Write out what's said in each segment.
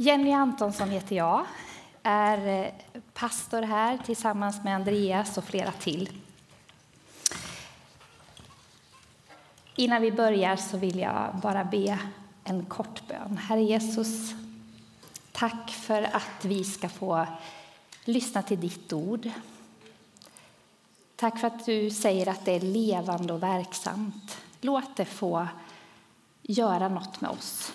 Jenny Antonsson heter jag, är eh, pastor här tillsammans med Andreas och flera till. Innan vi börjar så vill jag bara be en kort bön. Herre Jesus, tack för att vi ska få lyssna till ditt ord. Tack för att du säger att det är levande och verksamt. Låt det få göra något med oss.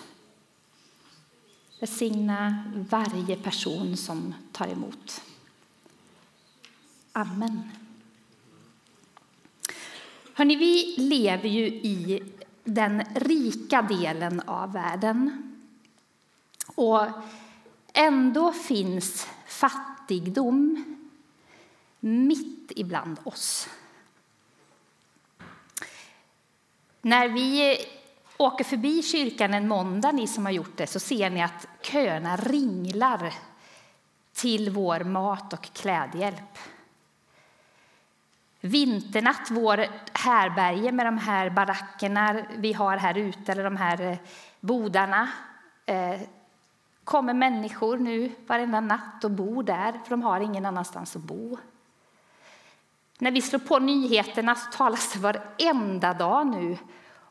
Välsigna varje person som tar emot. Amen. Hörrni, vi lever ju i den rika delen av världen. Och ändå finns fattigdom mitt ibland oss. När vi åker förbi kyrkan en måndag, ni som har gjort det, så ser ni att köerna ringlar till vår mat och klädhjälp. Vinternatt, vår härberge med de här barackerna vi har här ute, eller de här eh, bodarna, eh, kommer människor nu varenda natt och bor där, för de har ingen annanstans att bo. När vi slår på nyheterna så talas det varenda dag nu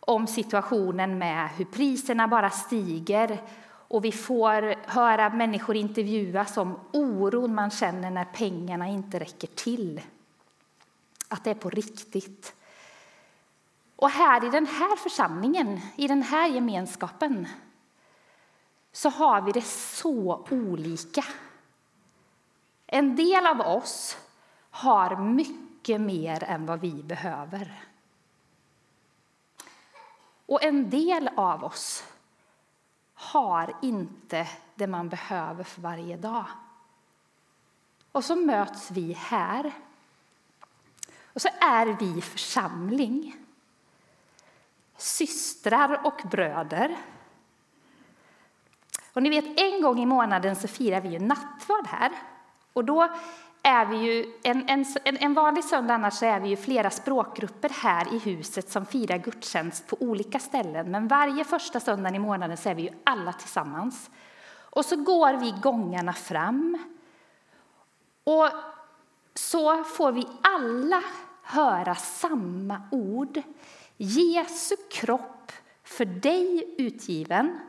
om situationen med hur priserna bara stiger och vi får höra människor intervjuas om oron man känner när pengarna inte räcker till. Att det är på riktigt. Och här i den här församlingen, i den här gemenskapen så har vi det så olika. En del av oss har mycket mer än vad vi behöver. Och en del av oss har inte det man behöver för varje dag. Och så möts vi här. Och så är vi församling. Systrar och bröder. Och ni vet, en gång i månaden så firar vi ju nattvard här. Och då är vi ju, en, en, en vanlig söndag annars är vi ju flera språkgrupper här i huset som firar gudstjänst på olika ställen. Men varje första söndag i månaden så är vi ju alla tillsammans. Och så går vi gångarna fram. Och så får vi alla höra samma ord. Jesu kropp för dig utgiven.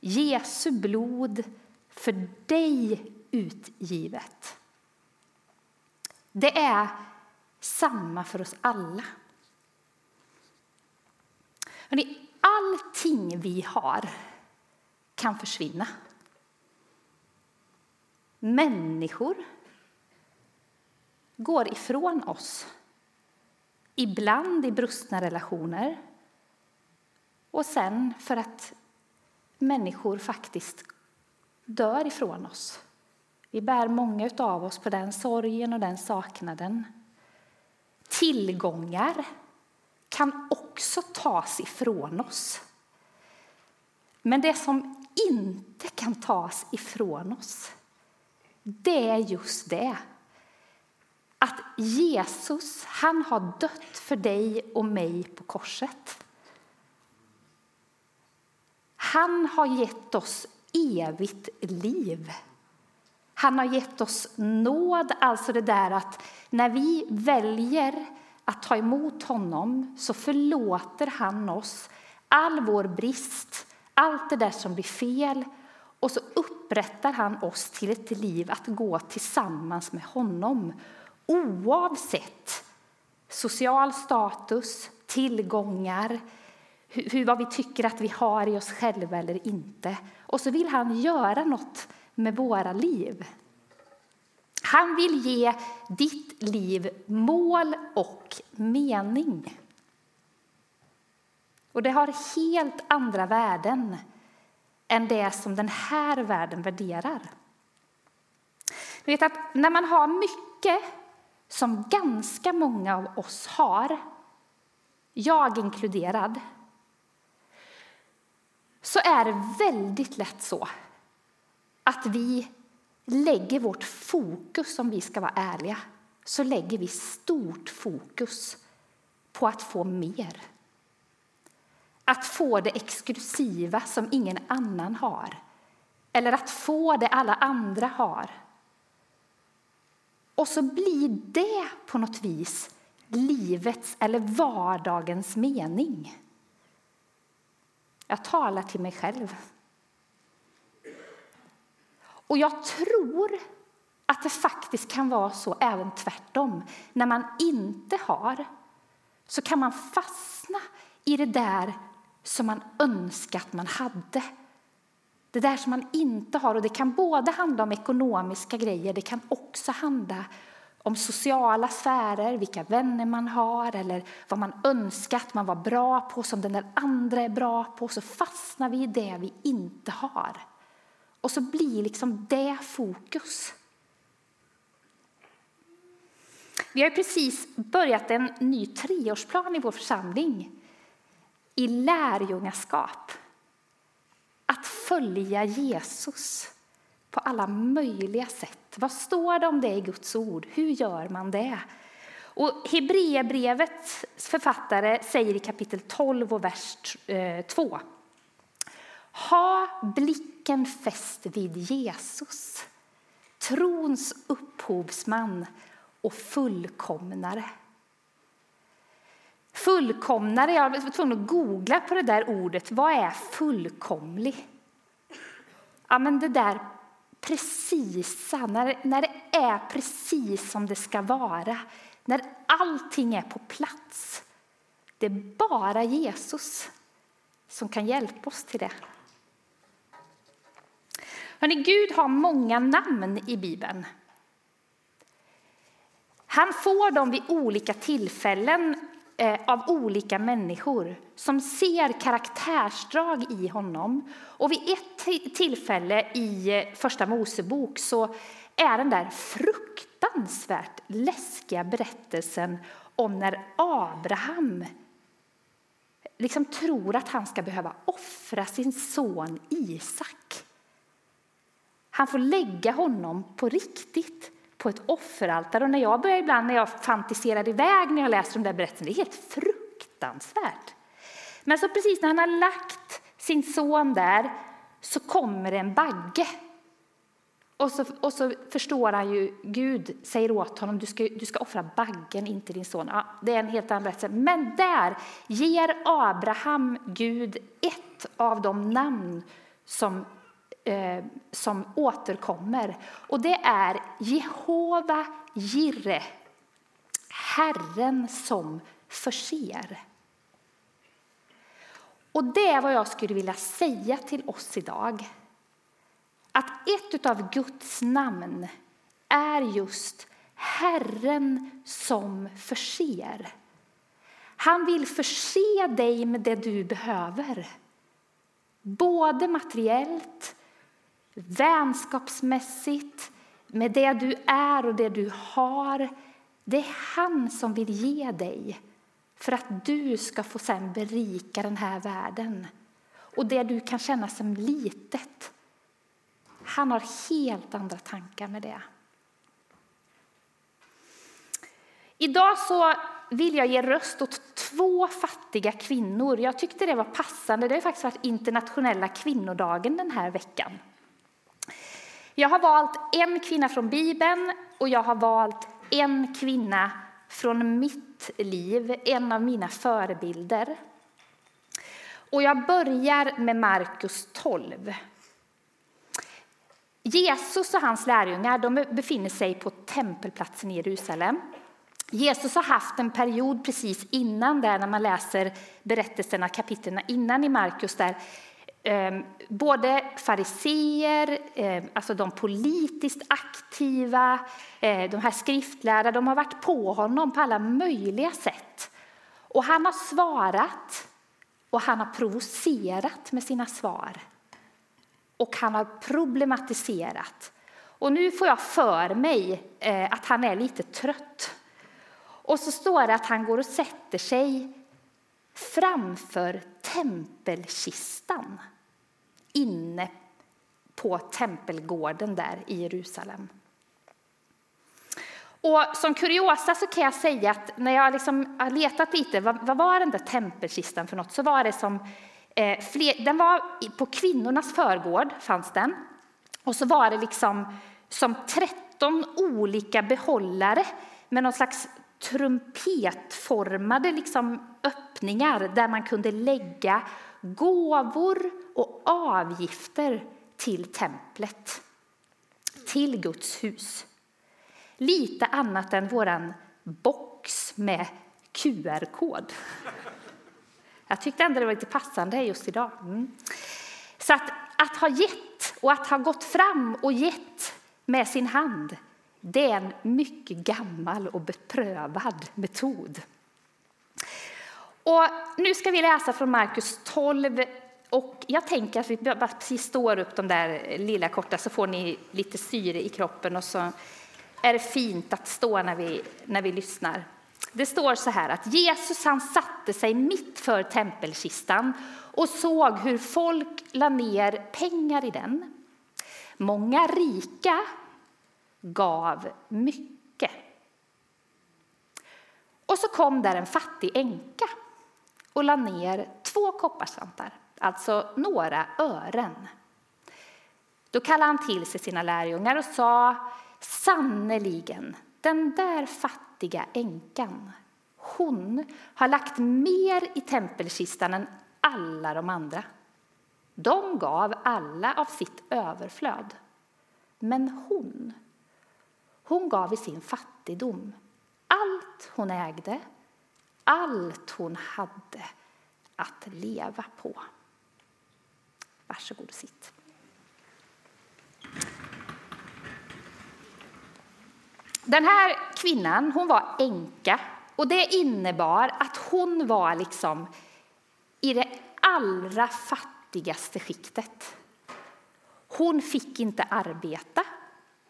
Jesu blod för dig utgivet. Det är samma för oss alla. Hörrni, allting vi har kan försvinna. Människor går ifrån oss. Ibland i brustna relationer och sen för att människor faktiskt dör ifrån oss. Vi bär många av oss på den sorgen och den saknaden. Tillgångar kan också tas ifrån oss. Men det som inte kan tas ifrån oss, det är just det. Att Jesus, han har dött för dig och mig på korset. Han har gett oss evigt liv. Han har gett oss nåd, alltså det där att när vi väljer att ta emot honom så förlåter han oss all vår brist, allt det där som blir fel och så upprättar han oss till ett liv att gå tillsammans med honom oavsett social status, tillgångar, hur, vad vi tycker att vi har i oss själva eller inte. Och så vill han göra något med våra liv. Han vill ge ditt liv mål och mening. Och det har helt andra värden än det som den här världen värderar. Du vet att när man har mycket, som ganska många av oss har, jag inkluderad, så är det väldigt lätt så att vi lägger vårt fokus, om vi ska vara ärliga, så lägger vi stort fokus på att få mer. Att få det exklusiva som ingen annan har eller att få det alla andra har. Och så blir det på något vis livets eller vardagens mening. Jag talar till mig själv. Och jag tror att det faktiskt kan vara så även tvärtom. När man inte har så kan man fastna i det där som man önskar att man hade. Det där som man inte har. Och Det kan både handla om ekonomiska grejer, det kan också handla om sociala sfärer, vilka vänner man har eller vad man önskar att man var bra på som den där andra är bra på. Så fastnar vi i det vi inte har. Och så blir liksom det fokus. Vi har precis börjat en ny treårsplan i vår församling i lärjungaskap. Att följa Jesus på alla möjliga sätt. Vad står det om det i Guds ord? Hur gör man det? Och Hebreerbrevets författare säger i kapitel 12 och vers 2. Eh, ha blicken fäst vid Jesus, trons upphovsman och fullkomnare. Fullkomnare, jag var tvungen att googla på det där ordet. Vad är fullkomlig? Ja, men det där precisa, när, när det är precis som det ska vara. När allting är på plats. Det är bara Jesus som kan hjälpa oss till det. Hörrni, Gud har många namn i Bibeln. Han får dem vid olika tillfällen eh, av olika människor som ser karaktärsdrag i honom. Och vid ett tillfälle i eh, Första Mosebok så är den där fruktansvärt läskiga berättelsen om när Abraham liksom tror att han ska behöva offra sin son Isak. Han får lägga honom på riktigt på ett offeraltare. Och när jag börjar ibland när jag fantiserar iväg när jag läser de där berättelserna, det är helt fruktansvärt. Men så precis när han har lagt sin son där så kommer en bagge. Och så, och så förstår han ju, Gud säger åt honom, du ska, du ska offra baggen, inte din son. Ja, det är en helt annan berättelse. Men där ger Abraham Gud ett av de namn som eh, som återkommer. Och det är Jehova Jirre, Herren som förser. Och det är vad jag skulle vilja säga till oss idag. Att ett av Guds namn är just Herren som förser. Han vill förse dig med det du behöver. Både materiellt, vänskapsmässigt, med det du är och det du har. Det är han som vill ge dig för att du ska få sen berika den här världen. Och det du kan känna som litet, han har helt andra tankar med det. Idag så vill jag ge röst åt två fattiga kvinnor. Jag tyckte det var passande. Det har faktiskt varit internationella kvinnodagen den här veckan. Jag har valt en kvinna från Bibeln och jag har valt en kvinna från mitt liv, en av mina förebilder. Och jag börjar med Markus 12. Jesus och hans lärjungar de befinner sig på tempelplatsen i Jerusalem. Jesus har haft en period precis innan där, när man läser berättelserna, kapitlen innan i Markus, där Ehm, både fariseer, ehm, alltså de politiskt aktiva, eh, de här skriftlärda, de har varit på honom på alla möjliga sätt. Och han har svarat och han har provocerat med sina svar. Och han har problematiserat. Och nu får jag för mig eh, att han är lite trött. Och så står det att han går och sätter sig framför tempelkistan inne på tempelgården där i Jerusalem. Och som kuriosa så kan jag säga att när jag liksom har letat lite, vad, vad var den där tempelkistan för något, så var det som eh, fler, den var på kvinnornas förgård fanns den. Och så var det liksom som 13 olika behållare med någon slags trumpetformade liksom öppningar där man kunde lägga gåvor och avgifter till templet, till Guds hus. Lite annat än vår box med QR-kod. Jag tyckte ändå det var lite passande just idag. Mm. Så att, att ha gett och att ha gått fram och gett med sin hand, det är en mycket gammal och beprövad metod. Och nu ska vi läsa från Markus 12. Och jag tänker att vi bara precis står upp de där lilla korta så får ni lite syre i kroppen och så är det fint att stå när vi, när vi lyssnar. Det står så här att Jesus han satte sig mitt för tempelkistan och såg hur folk la ner pengar i den. Många rika gav mycket. Och så kom där en fattig änka och la ner två kopparslantar, alltså några ören. Då kallade han till sig sina lärjungar och sa sannerligen, den där fattiga änkan, hon har lagt mer i tempelkistan än alla de andra. De gav alla av sitt överflöd. Men hon, hon gav i sin fattigdom allt hon ägde, allt hon hade att leva på. Varsågod och sitt. Den här kvinnan hon var änka och det innebar att hon var liksom i det allra fattigaste skiktet. Hon fick inte arbeta,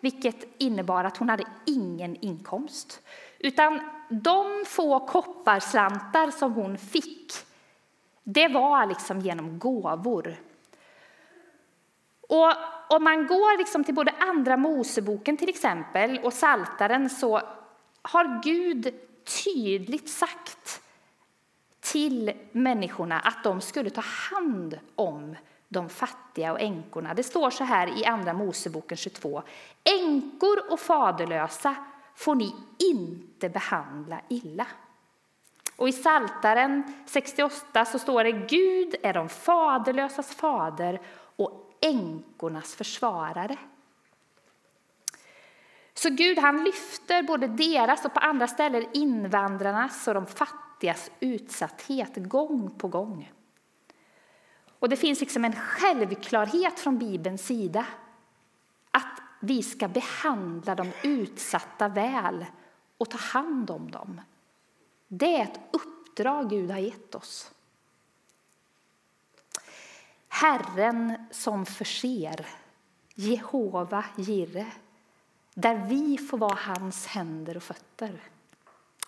vilket innebar att hon hade ingen inkomst. Utan de få kopparslantar som hon fick, det var liksom genom gåvor. Och om man går liksom till både Andra Moseboken till exempel och Saltaren så har Gud tydligt sagt till människorna att de skulle ta hand om de fattiga och änkorna. Det står så här i Andra Moseboken 22. Änkor och faderlösa får ni inte behandla illa. Och i Saltaren 68 så står det Gud är de faderlösas fader och änkornas försvarare. Så Gud han lyfter både deras och på andra ställen invandrarnas och de fattigas utsatthet gång på gång. Och det finns liksom en självklarhet från Bibelns sida vi ska behandla de utsatta väl och ta hand om dem. Det är ett uppdrag Gud har gett oss. Herren som förser, Jehova Jirre, där vi får vara hans händer och fötter.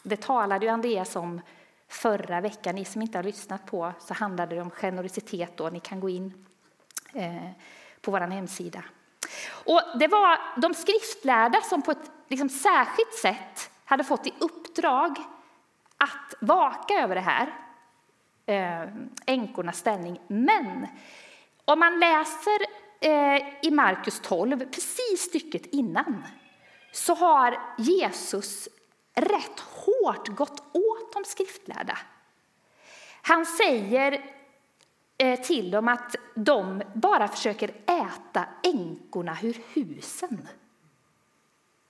Det talade ju Andreas om förra veckan. Ni som inte har lyssnat på så handlade det om generositet. Då. Ni kan gå in eh, på vår hemsida. Och det var de skriftlärda som på ett liksom, särskilt sätt hade fått i uppdrag att vaka över det här, eh, änkornas ställning. Men om man läser eh, i Markus 12, precis stycket innan, så har Jesus rätt hårt gått åt de skriftlärda. Han säger Eh, till dem att de bara försöker äta änkorna ur husen.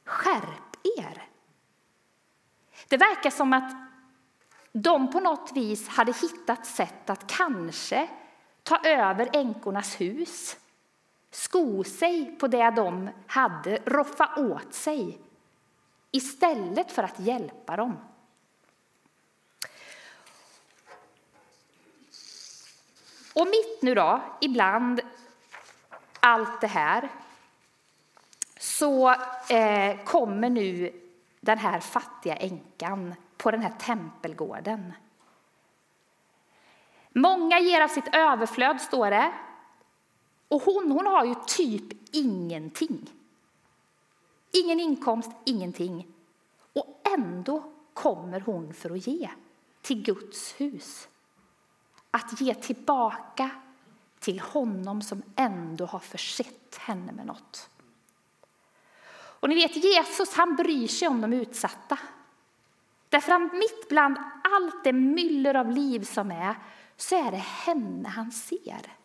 Skärp er! Det verkar som att de på något vis hade hittat sätt att kanske ta över änkornas hus, sko sig på det de hade, roffa åt sig istället för att hjälpa dem. Och mitt nu då, ibland allt det här så eh, kommer nu den här fattiga änkan på den här tempelgården. Många ger av sitt överflöd, står det. Och hon, hon har ju typ ingenting. Ingen inkomst, ingenting. Och ändå kommer hon för att ge till Guds hus. Att ge tillbaka till honom som ändå har försett henne med något. Och ni vet, Jesus han bryr sig om de utsatta. Därför att mitt bland allt det myller av liv som är, så är det henne han ser.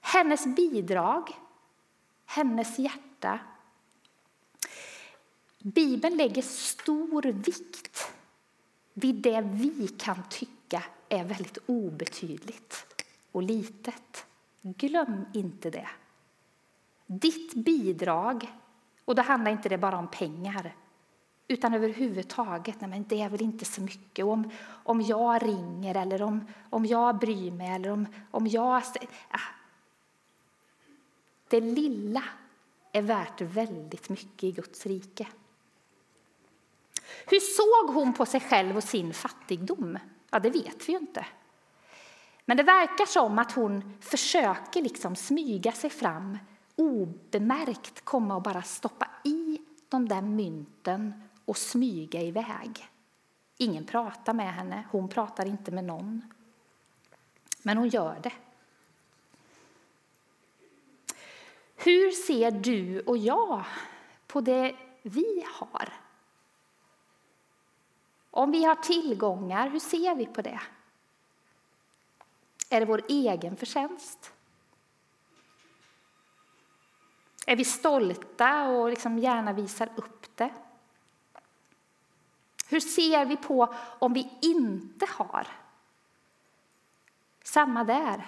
Hennes bidrag, hennes hjärta. Bibeln lägger stor vikt vid det vi kan tycka är väldigt obetydligt och litet. Glöm inte det. Ditt bidrag, och då handlar inte det bara om pengar, utan överhuvudtaget, nej men det är väl inte så mycket. Om, om jag ringer eller om, om jag bryr mig eller om, om jag... Ja. Ah. Det lilla är värt väldigt mycket i Guds rike. Hur såg hon på sig själv och sin fattigdom? Ja, det vet vi ju inte. Men det verkar som att hon försöker liksom smyga sig fram obemärkt komma och bara stoppa i de där mynten och smyga iväg. Ingen pratar med henne, hon pratar inte med någon. Men hon gör det. Hur ser du och jag på det vi har? Om vi har tillgångar, hur ser vi på det? Är det vår egen förtjänst? Är vi stolta och liksom gärna visar upp det? Hur ser vi på om vi inte har? Samma där.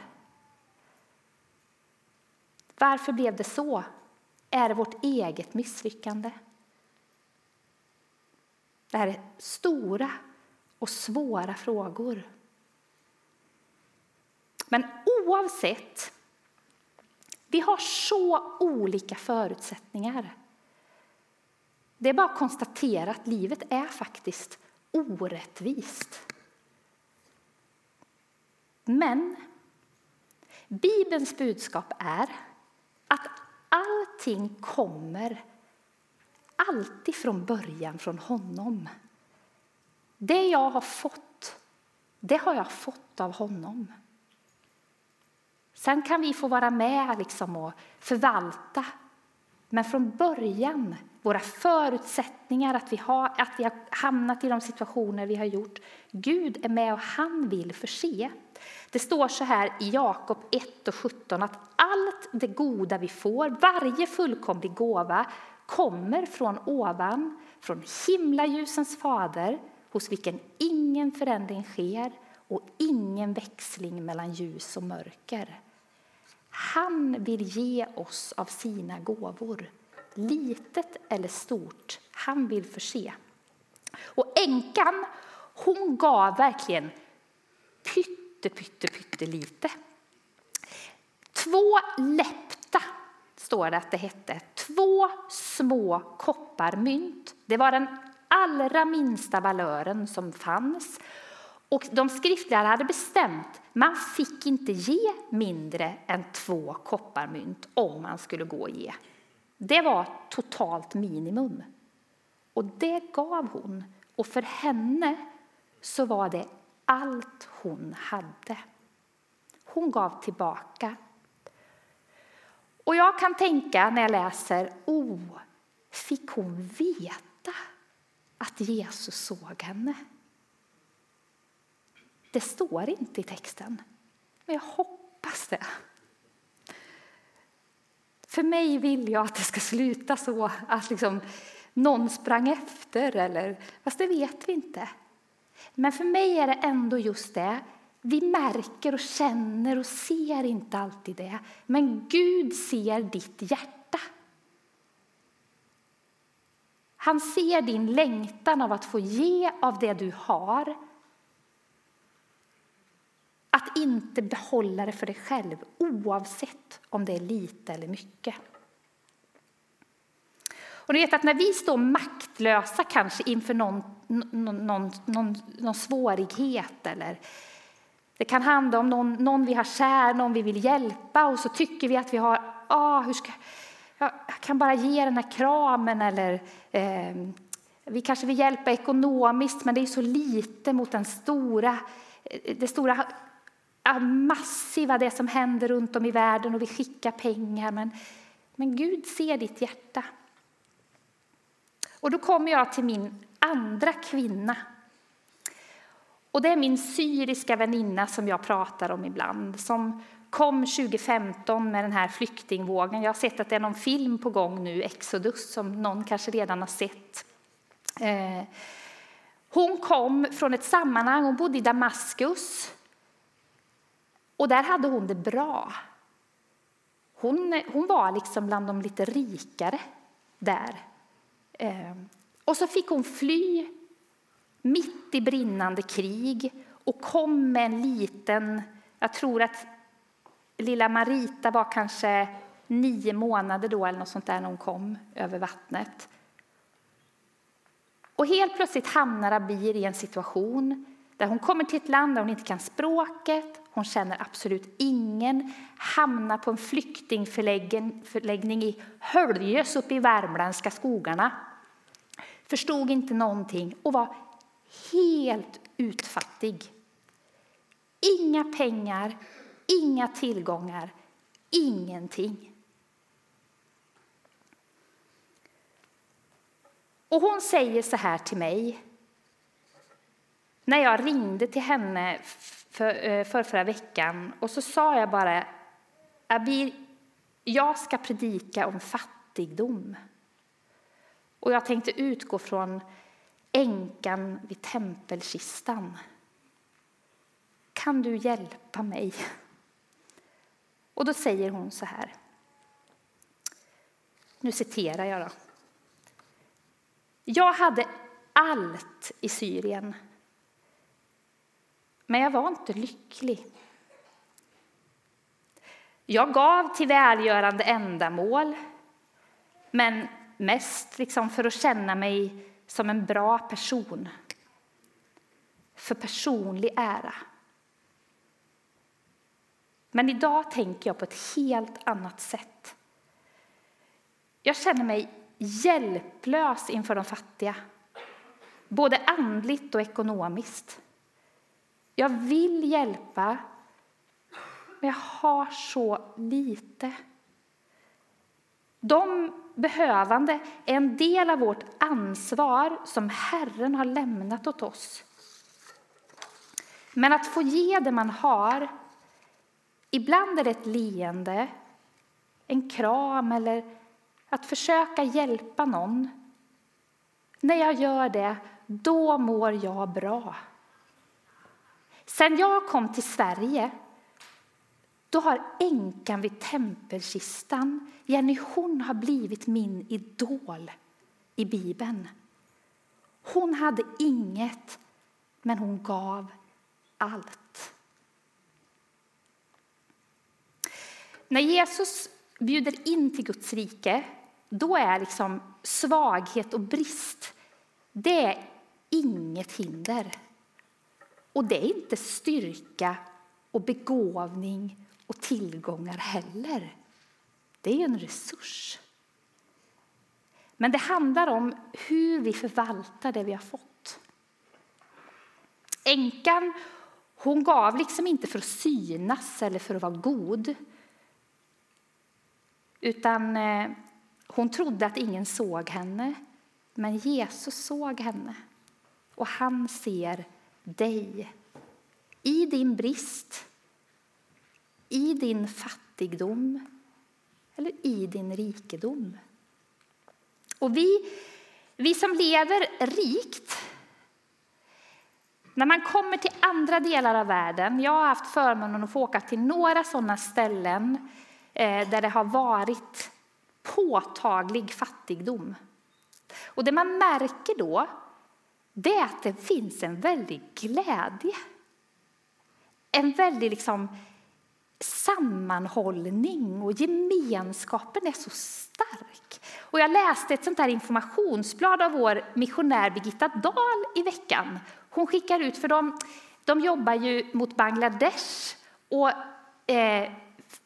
Varför blev det så? Är det vårt eget misslyckande? Det här är stora och svåra frågor. Men oavsett, vi har så olika förutsättningar. Det är bara att konstatera att livet är faktiskt orättvist. Men Bibelns budskap är att allting kommer alltid från början från honom. Det jag har fått, det har jag fått av honom. Sen kan vi få vara med liksom och förvalta. Men från början, våra förutsättningar, att vi, har, att vi har hamnat i de situationer vi har gjort. Gud är med och han vill förse. Det står så här i Jakob 1 och 17 att allt det goda vi får, varje fullkomlig gåva, kommer från ovan, från himlaljusens fader, hos vilken ingen förändring sker och ingen växling mellan ljus och mörker. Han vill ge oss av sina gåvor, litet eller stort. Han vill förse. Och änkan, hon gav verkligen pytte, pytte, pytte lite. Två läppta, står det att det hette. Två små kopparmynt. Det var den allra minsta valören som fanns. Och de skriftlärda hade bestämt man fick inte ge mindre än två kopparmynt om man skulle gå och ge. Det var totalt minimum. Och det gav hon. Och för henne så var det allt hon hade. Hon gav tillbaka. Och jag kan tänka när jag läser, oh, fick hon veta att Jesus såg henne? Det står inte i texten, men jag hoppas det. För mig vill jag att det ska sluta så att liksom någon sprang efter, eller, fast det vet vi inte. Men för mig är det ändå just det. Vi märker och känner och ser inte alltid det, men Gud ser ditt hjärta. Han ser din längtan av att få ge av det du har att inte behålla det för dig själv, oavsett om det är lite eller mycket. Och ni vet att när vi står maktlösa kanske inför någon, någon, någon, någon, någon svårighet eller det kan handla om någon, någon vi har kär, någon vi vill hjälpa och så tycker vi att vi har, ah, hur ska, jag kan bara ge den här kramen eller eh, vi kanske vill hjälpa ekonomiskt men det är så lite mot den stora, eh, det stora massiva det som händer runt om i världen och vi skickar pengar. Men, men Gud ser ditt hjärta. Och då kommer jag till min andra kvinna. Och det är min syriska väninna som jag pratar om ibland. Som kom 2015 med den här flyktingvågen. Jag har sett att det är någon film på gång nu, Exodus, som någon kanske redan har sett. Eh, hon kom från ett sammanhang, hon bodde i Damaskus. Och där hade hon det bra. Hon, hon var liksom bland de lite rikare där. Eh, och så fick hon fly mitt i brinnande krig och kom med en liten, jag tror att lilla Marita var kanske nio månader då eller något sånt där när hon kom över vattnet. Och helt plötsligt hamnar Abir i en situation där hon kommer till ett land där hon inte kan språket, hon känner absolut ingen, hamnar på en flyktingförläggning i Höljes uppe i värmländska skogarna. Förstod inte någonting och var helt utfattig. Inga pengar, inga tillgångar, ingenting. Och hon säger så här till mig. När jag ringde till henne för, eh, för förra veckan och så sa jag bara Abir, jag ska predika om fattigdom. Och jag tänkte utgå från änkan vid tempelkistan. Kan du hjälpa mig? Och då säger hon så här. Nu citerar jag då. Jag hade allt i Syrien, men jag var inte lycklig. Jag gav till välgörande ändamål, men mest liksom för att känna mig som en bra person. För personlig ära. Men idag tänker jag på ett helt annat sätt. Jag känner mig hjälplös inför de fattiga, både andligt och ekonomiskt. Jag vill hjälpa, men jag har så lite. De behövande är en del av vårt ansvar som Herren har lämnat åt oss. Men att få ge det man har, ibland är det ett leende, en kram eller att försöka hjälpa någon. När jag gör det, då mår jag bra. Sen jag kom till Sverige då har änkan vid tempelkistan, Jenny, hon har blivit min idol i Bibeln. Hon hade inget, men hon gav allt. När Jesus bjuder in till Guds rike, då är liksom svaghet och brist det är inget hinder. Och det är inte styrka och begåvning och tillgångar heller. Det är ju en resurs. Men det handlar om hur vi förvaltar det vi har fått. Änkan hon gav liksom inte för att synas eller för att vara god. Utan eh, hon trodde att ingen såg henne. Men Jesus såg henne. Och han ser dig. I din brist i din fattigdom eller i din rikedom. Och vi, vi som lever rikt, när man kommer till andra delar av världen, jag har haft förmånen att få åka till några sådana ställen eh, där det har varit påtaglig fattigdom. Och det man märker då, det är att det finns en väldig glädje. En väldig liksom sammanhållning och gemenskapen är så stark. Och jag läste ett sånt här informationsblad av vår missionär Birgitta Dahl i veckan. Hon skickar ut, för de, de jobbar ju mot Bangladesh och eh,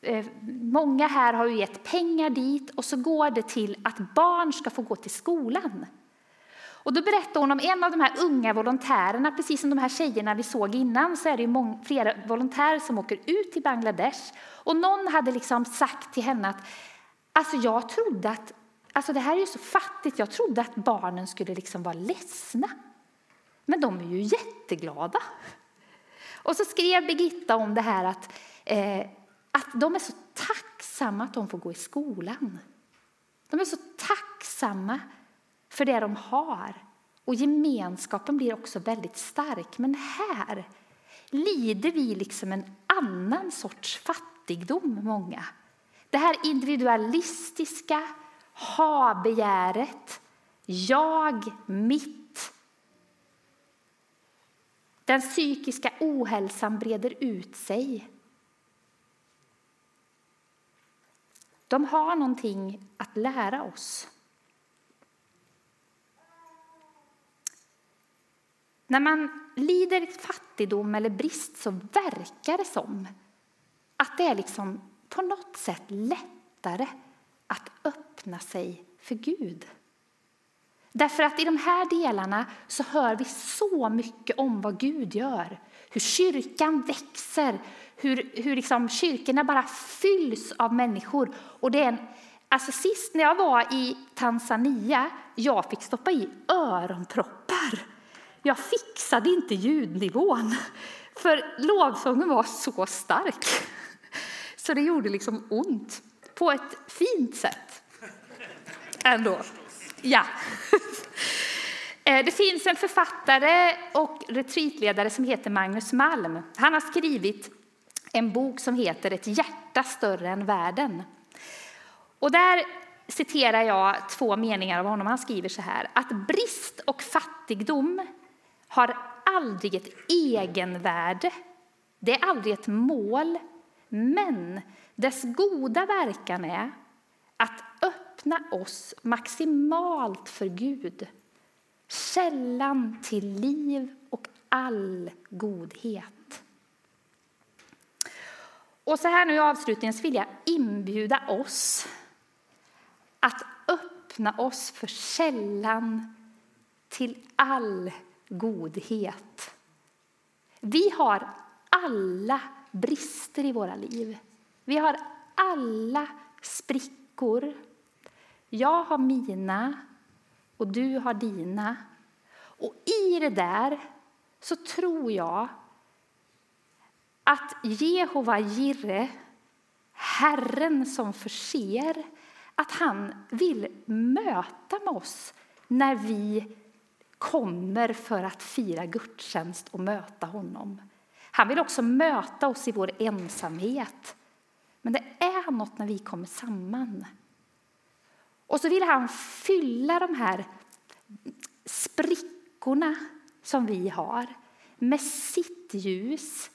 eh, många här har ju gett pengar dit och så går det till att barn ska få gå till skolan. Och då berättade hon om en av de här unga volontärerna, precis som de här tjejerna vi såg innan, så är det många, flera volontärer som åker ut till Bangladesh. Och någon hade liksom sagt till henne att alltså jag trodde att, alltså det här är ju så fattigt, jag trodde att barnen skulle liksom vara ledsna. Men de är ju jätteglada. Och så skrev Birgitta om det här att, eh, att de är så tacksamma att de får gå i skolan. De är så tacksamma för det de har. Och gemenskapen blir också väldigt stark. Men här lider vi liksom en annan sorts fattigdom, många. Det här individualistiska ha-begäret, jag, mitt. Den psykiska ohälsan breder ut sig. De har någonting att lära oss. När man lider fattigdom eller brist så verkar det som att det är liksom på något sätt lättare att öppna sig för Gud. Därför att i de här delarna så hör vi så mycket om vad Gud gör. Hur kyrkan växer, hur, hur liksom kyrkorna bara fylls av människor. Och det är en, alltså sist när jag var i Tanzania, jag fick stoppa i öronproppar jag fixade inte ljudnivån, för lovsången var så stark. Så det gjorde liksom ont, på ett fint sätt. Ändå. Ja. Eh, det finns en författare och retreatledare som heter Magnus Malm. Han har skrivit en bok som heter Ett hjärta större än världen. Och där citerar jag två meningar av honom. Han skriver så här. Att brist och fattigdom har aldrig ett egenvärde. Det är aldrig ett mål, men dess goda verkan är att öppna oss maximalt för Gud, källan till liv och all godhet. Och så här nu i avslutningen vill jag inbjuda oss att öppna oss för källan till all godhet. Vi har alla brister i våra liv. Vi har alla sprickor. Jag har mina och du har dina. Och i det där så tror jag att Jehova Jirre, Herren som förser, att han vill möta med oss när vi kommer för att fira gudstjänst och möta honom. Han vill också möta oss i vår ensamhet. Men det är något när vi kommer samman. Och så vill han fylla de här sprickorna som vi har med sitt ljus,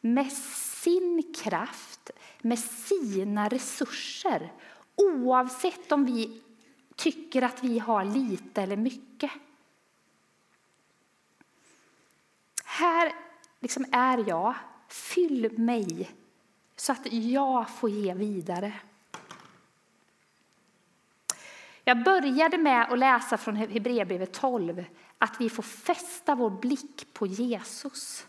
med sin kraft, med sina resurser oavsett om vi tycker att vi har lite eller mycket. Här liksom är jag. Fyll mig så att jag får ge vidare. Jag började med att läsa från Hebreerbrevet 12 att vi får fästa vår blick på Jesus.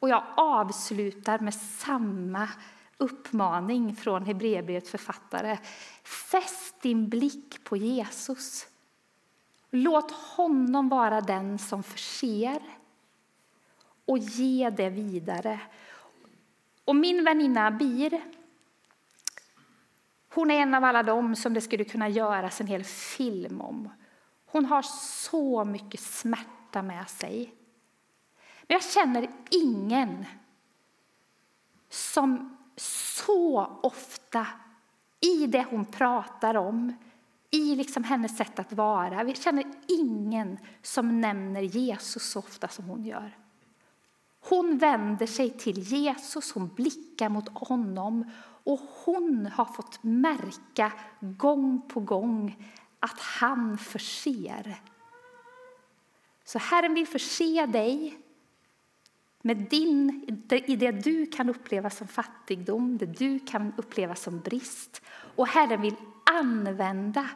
Och jag avslutar med samma uppmaning från Hebreerbrevets författare. Fäst din blick på Jesus. Låt honom vara den som förser och ge det vidare. Och min väninna Bir, hon är en av alla dem som det skulle kunna göras en hel film om. Hon har så mycket smärta med sig. Men jag känner ingen som så ofta i det hon pratar om, i liksom hennes sätt att vara. Vi känner ingen som nämner Jesus så ofta som hon gör. Hon vänder sig till Jesus, hon blickar mot honom och hon har fått märka gång på gång att han förser. Så Herren vill förse dig med din, i det du kan uppleva som fattigdom, det du kan uppleva som brist. Och Herren vill använda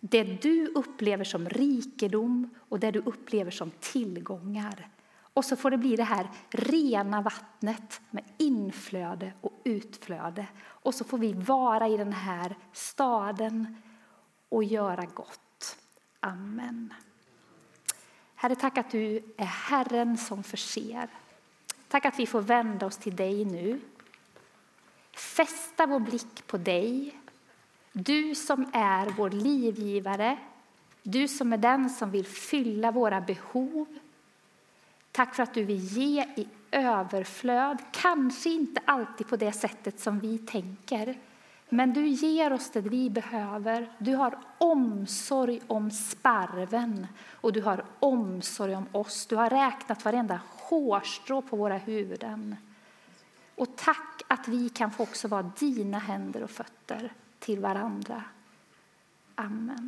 Det du upplever som rikedom och det du upplever som tillgångar. Och så får det bli det här rena vattnet med inflöde och utflöde. Och så får vi vara i den här staden och göra gott. Amen. Herre, tack att du är Herren som förser. Tack att vi får vända oss till dig nu. Fästa vår blick på dig. Du som är vår livgivare. Du som är den som vill fylla våra behov. Tack för att du vill ge i överflöd. Kanske inte alltid på det sättet som vi tänker. Men du ger oss det vi behöver. Du har omsorg om sparven och du har omsorg om oss. Du har räknat varenda hårstrå på våra huvuden. Och tack att vi kan få också vara dina händer och fötter till varandra. Amen.